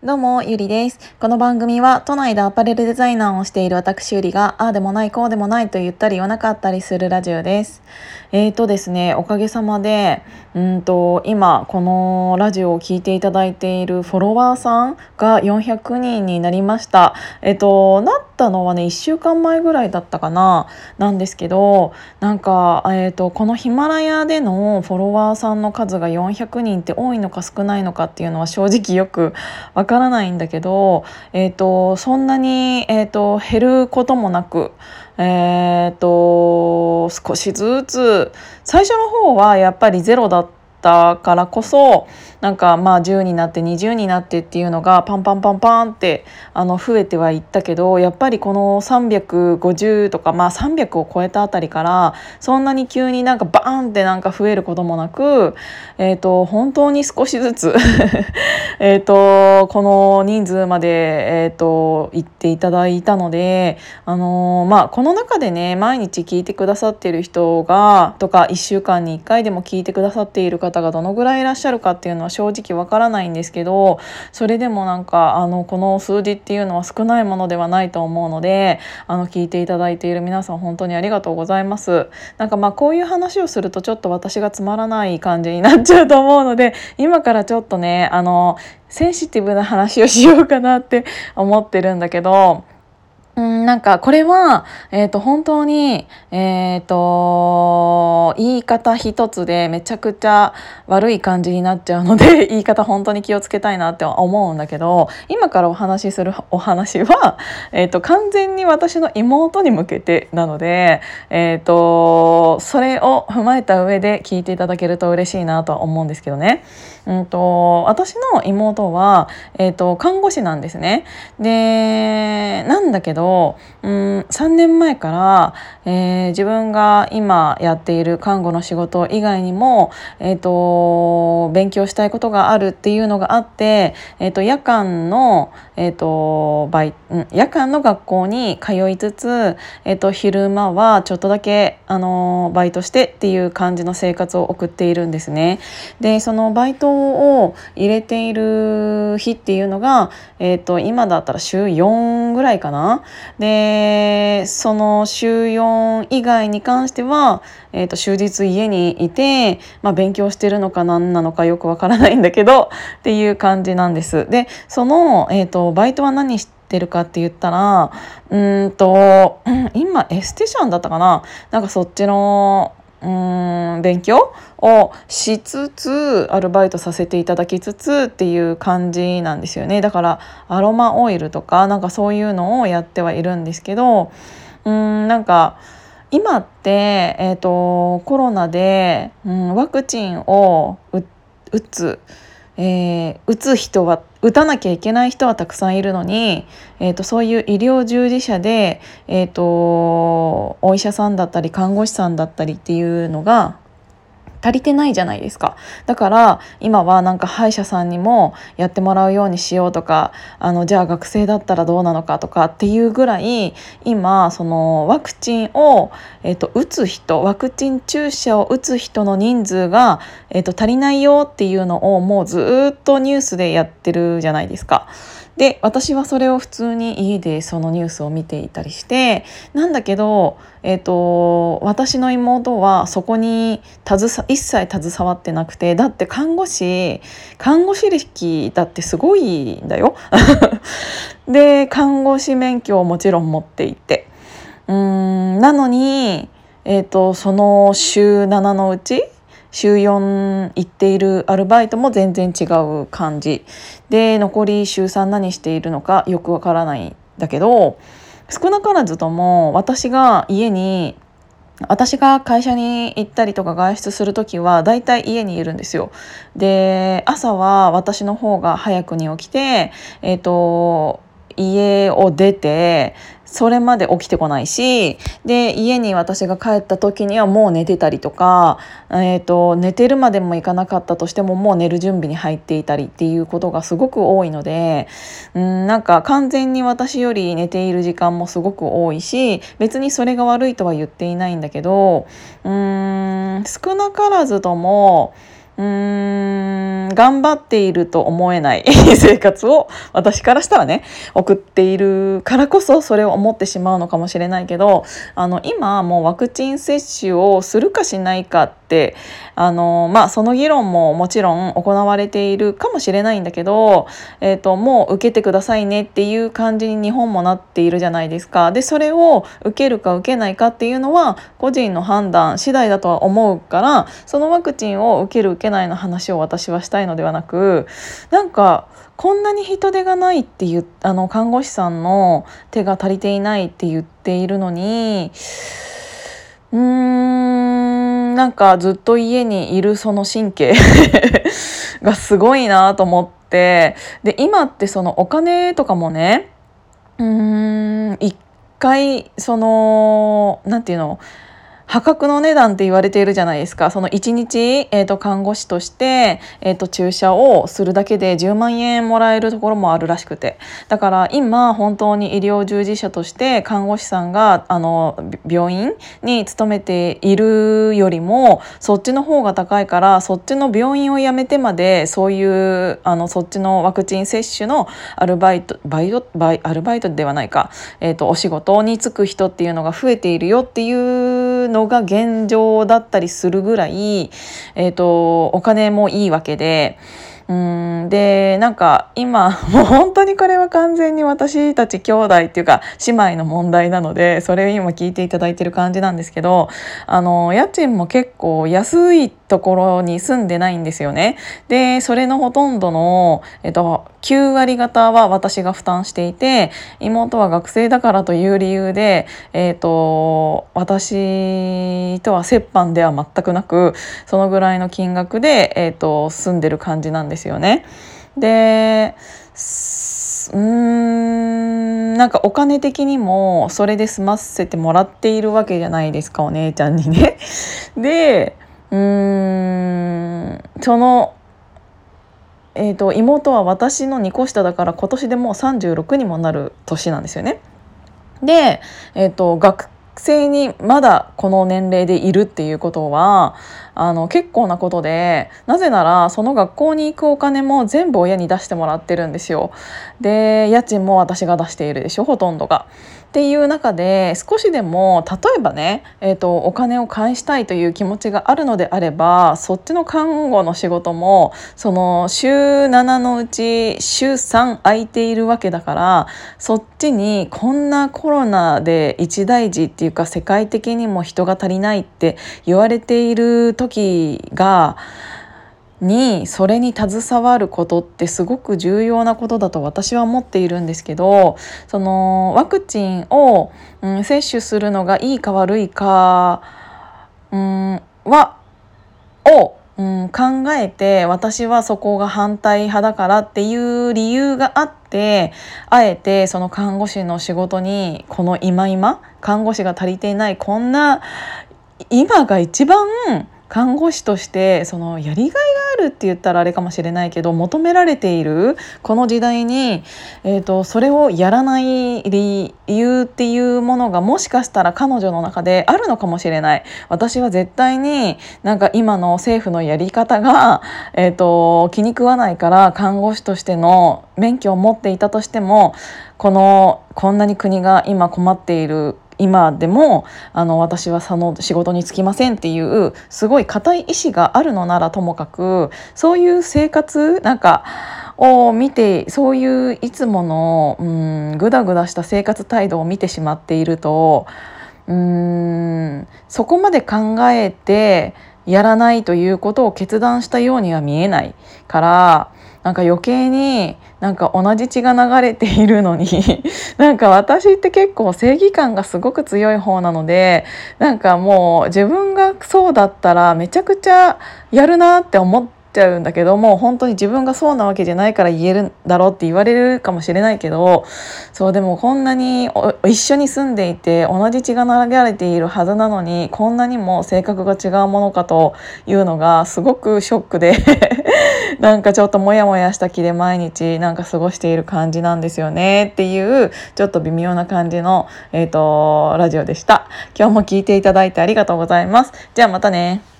どうも、ゆりです。この番組は、都内でアパレルデザイナーをしている私ゆりが、ああでもない、こうでもないと言ったり言わなかったりするラジオです。えーとですね、おかげさまで、うんと、今、このラジオを聴いていただいているフォロワーさんが400人になりました。えっ、と、なったのはね、1週間前ぐらいだったかな、なんですけど、なんか、え、ー、と、このヒマラヤでのフォロワーさんの数が400人って多いのか少ないのかっていうのは正直よくわからないんだけど、えーと、そんなに、えーと、減ることもなく、えーと少しずつ最初の方はやっぱりゼロだったからこそなんかまあ10になって20になってっていうのがパンパンパンパンってあの増えてはいったけどやっぱりこの350とかまあ300を超えたあたりからそんなに急になんかバーンってなんか増えることもなく、えー、と本当に少しずつ えとこの人数まで、えー、と言っていただいたので、あのー、まあ、この中でね毎日聞いてくださっている人がとか1週間に1回でも聞いてくださっている方方がどのぐらいいらっしゃるかっていうのは正直わからないんですけどそれでもなんかあのこの数字っていうのは少ないものではないと思うのであの聞いていただいている皆さん本当にありがとうございます。なんかまあこういう話をするとちょっと私がつまらない感じになっちゃうと思うので今からちょっとねあのセンシティブな話をしようかなって思ってるんだけど。うん、なんかこれは、えっ、ー、と本当に、えっ、ー、と言い方一つでめちゃくちゃ悪い感じになっちゃうので言い方本当に気をつけたいなって思うんだけど今からお話しするお話は、えっ、ー、と完全に私の妹に向けてなので、えっとそれを踏まえた上で聞いていただけると嬉しいなとは思うんですけどね。うんと私の妹は、えっと看護師なんですね。でなんだけどうん3年前から、えー、自分が今やっている看護の仕事以外にも、えーと、勉強したいことがあるっていうのがあって、えーと、夜間の、えーとバイ、夜間の学校に通いつつ、えー、と昼間はちょっとだけ、あのバイトしてっていう感じの生活を送っているんですね。でそのバイトを入れている日っていうのが、えー、と今だったら週4ぐらいかな。でその週4以外に関しては、えーと、終日家にいて、まあ、勉強してるのか何なのかよくわからないんだけどっていう感じなんです。でその、えーと、バイトは何してるかって言ったらうんと今エステシャンだったかななんかそっちのうん勉強をしつつアルバイトさせていただきつつっていう感じなんですよねだからアロマオイルとかなんかそういうのをやってはいるんですけどうんなんか今って、えーと、コロナで、うん、ワクチンを打つ。えー、打つ人は打たなきゃいけない人はたくさんいるのに、えーと、そういう医療従事者で、えーとお医者さんだったり看護師さんだったりっていうのが足りてないじゃないですかだから今はなんか歯医者さんにもやってもらうようにしようとかあのじゃあ学生だったらどうなのかとかっていうぐらい今そのワクチンを、えーと、打つ人ワクチン注射を打つ人の人数が、えーと足りないよっていうのをもうずっとニュースでやってるじゃないですか。で私はそれを普通に家でそのニュースを見ていたりしてなんだけど、えーと、私の妹はそこに携一切携わってなくてだって看護師看護師歴だってすごいんだよ。で看護師免許をもちろん持っていてうんなのに、えーとその週7のうち週4行っているアルバイトも全然違う感じで残り週3何しているのかよくわからないんだけど少なからずとも私が家に私が会社に行ったりとか外出する時はだいたい家にいるんですよ。で朝は私の方が早くに起きて、えーと家を出てそれまで起きてこないしで家に私が帰った時にはもう寝てたりとか、えーと、寝てるまでもいかなかったとしてももう寝る準備に入っていたりっていうことがすごく多いのでうんなんか完全に私より寝ている時間もすごく多いし別にそれが悪いとは言っていないんだけどうん少なからずともうん頑張っていると思えない 生活を私からしたらね送っているからこそそれを思ってしまうのかもしれないけどあの今もうワクチン接種をするかしないかってあの、まあ、その議論ももちろん行われているかもしれないんだけど、えーと、もう受けてくださいねっていう感じに日本もなっているじゃないですか。でそれを受けるか受けないかっていうのは個人の判断次第だとは思うからそのワクチンを受ける受けないの話を私はしたいのではなくなんかこんなに人手がないっていうあの看護師さんの手が足りていないって言っているのにうーんなんかずっと家にいるその神経 がすごいなと思ってで今ってそのお金とかもねうーん一回その何て言うの破格の値段って言われているじゃないですか。その1日、えーと、看護師として、えーと、注射をするだけで10万円もらえるところもあるらしくて。だから今本当に医療従事者として看護師さんがあの病院に勤めているよりもそっちの方が高いからそっちの病院を辞めてまでそういうあのそっちのワクチン接種のアルバイトバイトバイアルバイトではないか、えー、とお仕事に就く人っていうのが増えているよっていうのが現状だったりするぐらい、えーと、お金もいいわけで。うんでなんか今 もう本当にこれは完全に私たち兄弟っていうか姉妹の問題なのでそれを今聞いていただいてる感じなんですけどあの家賃も結構安いところに住んでないんですよね。でそれのほとんどの、えっと、9割方は私が負担していて妹は学生だからという理由で、えっと、私とは折半では全くなくそのぐらいの金額で、えっと、住んでる感じなんですよね。でうんなんかお金的にもそれで済ませてもらっているわけじゃないですかお姉ちゃんにね。でーんその、えーと、妹は私の2個下だから今年でもう36にもなる年なんですよね。で、えーと、学生にまだこの年齢でいるっていうことはあの結構なことでなぜならその学校に行くお金も全部親に出してもらってるんですよ。で家賃も私が出しているでしょほとんどが。っていう中で少しでも例えばね、えーと、お金を返したいという気持ちがあるのであればそっちの看護の仕事もその週7のうち週3空いているわけだからそっちにこんなコロナで一大事っていうか世界的にも人が足りないって言われている時がにそれに携わることってすごく重要なことだと私は思っているんですけどそのワクチンを、うん、接種するのがいいか悪いか、うん、はを、うん、考えて私はそこが反対派だからっていう理由があってあえてその看護師の仕事にこの今今看護師が足りていないこんな今が一番看護師としてそのやりがいがあるって言ったらあれかもしれないけど求められているこの時代に、えーと、それをやらない理由っていうものがもしかしたら彼女の中であるのかもしれない。私は絶対になんか今の政府のやり方が、えーと気に食わないから看護師としての免許を持っていたとしてもこのこんなに国が今困っている今でもあの私はその仕事に就きませんっていうすごい固い意志があるのならともかくそういう生活なんかを見てそういういつものうんグダグダした生活態度を見てしまっているとうんそこまで考えてやらないということを決断したようには見えないからなんか余計になんか同じ血が流れているのに なんか私って結構正義感がすごく強い方なのでなんかもう自分がそうだったらめちゃくちゃやるなって思って。ちゃうんだけども本当に自分がそうなわけじゃないから言えるんだろうって言われるかもしれないけどそうでもこんなに一緒に住んでいて同じ血が流れているはずなのにこんなにも性格が違うものかというのがすごくショックで なんかちょっとモヤモヤした気で毎日なんか過ごしている感じなんですよねっていうちょっと微妙な感じの、えーと、ラジオでした。今日も聞いていただいてありがとうございます。じゃあまたね。